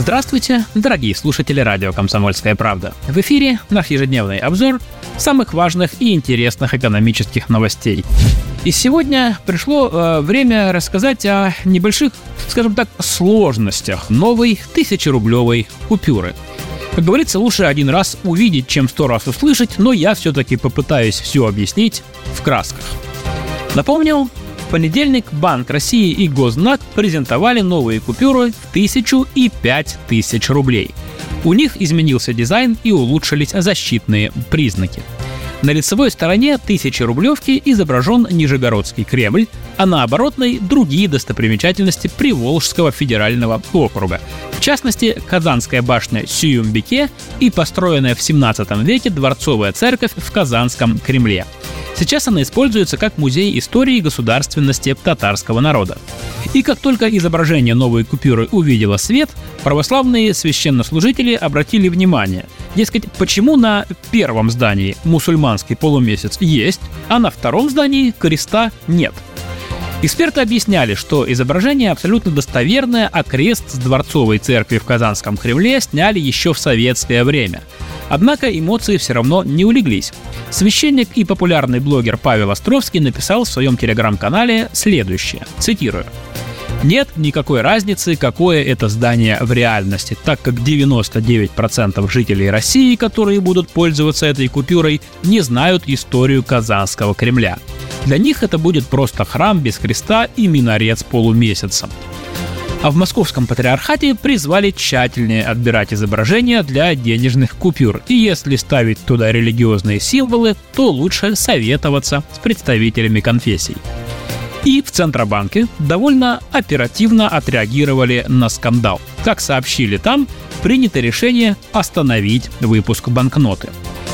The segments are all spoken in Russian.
Здравствуйте, дорогие слушатели радио «Комсомольская правда». В эфире наш ежедневный обзор самых важных и интересных экономических новостей. И сегодня пришло э, время рассказать о небольших, скажем так, сложностях новой тысячерублевой купюры. Как говорится, лучше один раз увидеть, чем сто раз услышать, но я все-таки попытаюсь все объяснить в красках. Напомню, понедельник Банк России и Гознак презентовали новые купюры в тысячу и пять тысяч рублей. У них изменился дизайн и улучшились защитные признаки. На лицевой стороне тысячи рублевки изображен Нижегородский Кремль, а на оборотной – другие достопримечательности Приволжского федерального округа. В частности, Казанская башня Сююмбике и построенная в 17 веке дворцовая церковь в Казанском Кремле – Сейчас она используется как музей истории государственности татарского народа. И как только изображение новой купюры увидело свет, православные священнослужители обратили внимание, дескать, почему на первом здании мусульманский полумесяц есть, а на втором здании креста нет – Эксперты объясняли, что изображение абсолютно достоверное, а крест с дворцовой церкви в Казанском Кремле сняли еще в советское время. Однако эмоции все равно не улеглись. Священник и популярный блогер Павел Островский написал в своем телеграм-канале следующее, цитирую. Нет никакой разницы, какое это здание в реальности, так как 99% жителей России, которые будут пользоваться этой купюрой, не знают историю Казанского Кремля. Для них это будет просто храм без креста и минарет с полумесяцем. А в московском патриархате призвали тщательнее отбирать изображения для денежных купюр. И если ставить туда религиозные символы, то лучше советоваться с представителями конфессий. И в Центробанке довольно оперативно отреагировали на скандал. Как сообщили там, принято решение остановить выпуск банкноты.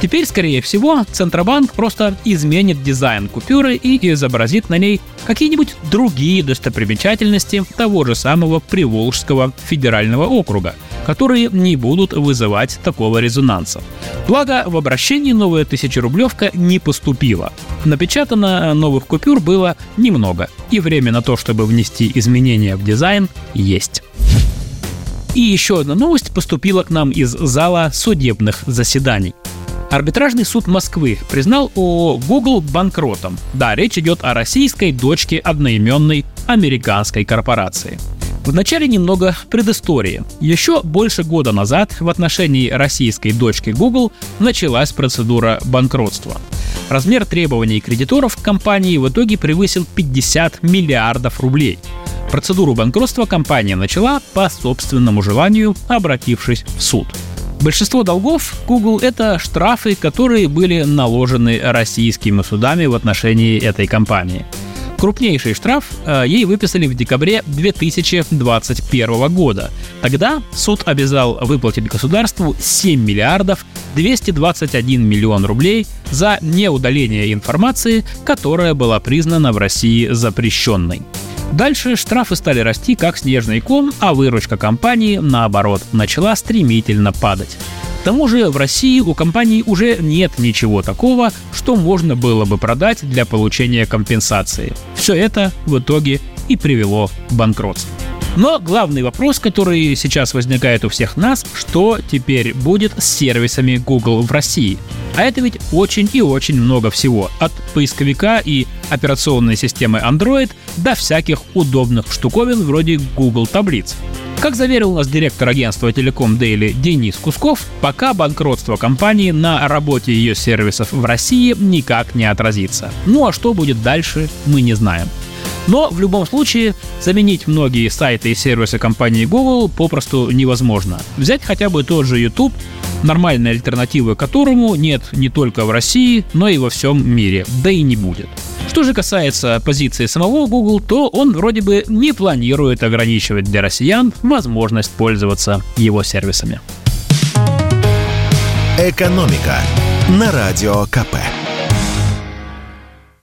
Теперь, скорее всего, Центробанк просто изменит дизайн купюры и изобразит на ней какие-нибудь другие достопримечательности того же самого Приволжского федерального округа, которые не будут вызывать такого резонанса. Благо, в обращении новая тысячерублевка не поступила. Напечатано новых купюр было немного, и время на то, чтобы внести изменения в дизайн, есть. И еще одна новость поступила к нам из зала судебных заседаний. Арбитражный суд Москвы признал ООО Google банкротом. Да, речь идет о российской дочке одноименной американской корпорации. Вначале немного предыстории. Еще больше года назад в отношении российской дочки Google началась процедура банкротства. Размер требований кредиторов компании в итоге превысил 50 миллиардов рублей. Процедуру банкротства компания начала по собственному желанию, обратившись в суд. Большинство долгов Google — это штрафы, которые были наложены российскими судами в отношении этой компании. Крупнейший штраф э, ей выписали в декабре 2021 года. Тогда суд обязал выплатить государству 7 миллиардов 221 миллион рублей за неудаление информации, которая была признана в России запрещенной. Дальше штрафы стали расти как снежный ком, а выручка компании, наоборот, начала стремительно падать. К тому же в России у компании уже нет ничего такого, что можно было бы продать для получения компенсации. Все это в итоге и привело к банкротству. Но главный вопрос, который сейчас возникает у всех нас, что теперь будет с сервисами Google в России? А это ведь очень и очень много всего. От поисковика и операционной системы Android до всяких удобных штуковин вроде Google таблиц. Как заверил нас директор агентства Telecom Daily Денис Кусков, пока банкротство компании на работе ее сервисов в России никак не отразится. Ну а что будет дальше, мы не знаем. Но в любом случае заменить многие сайты и сервисы компании Google попросту невозможно. Взять хотя бы тот же YouTube, нормальной альтернативы которому нет не только в России, но и во всем мире, да и не будет. Что же касается позиции самого Google, то он вроде бы не планирует ограничивать для россиян возможность пользоваться его сервисами. Экономика на радио КП.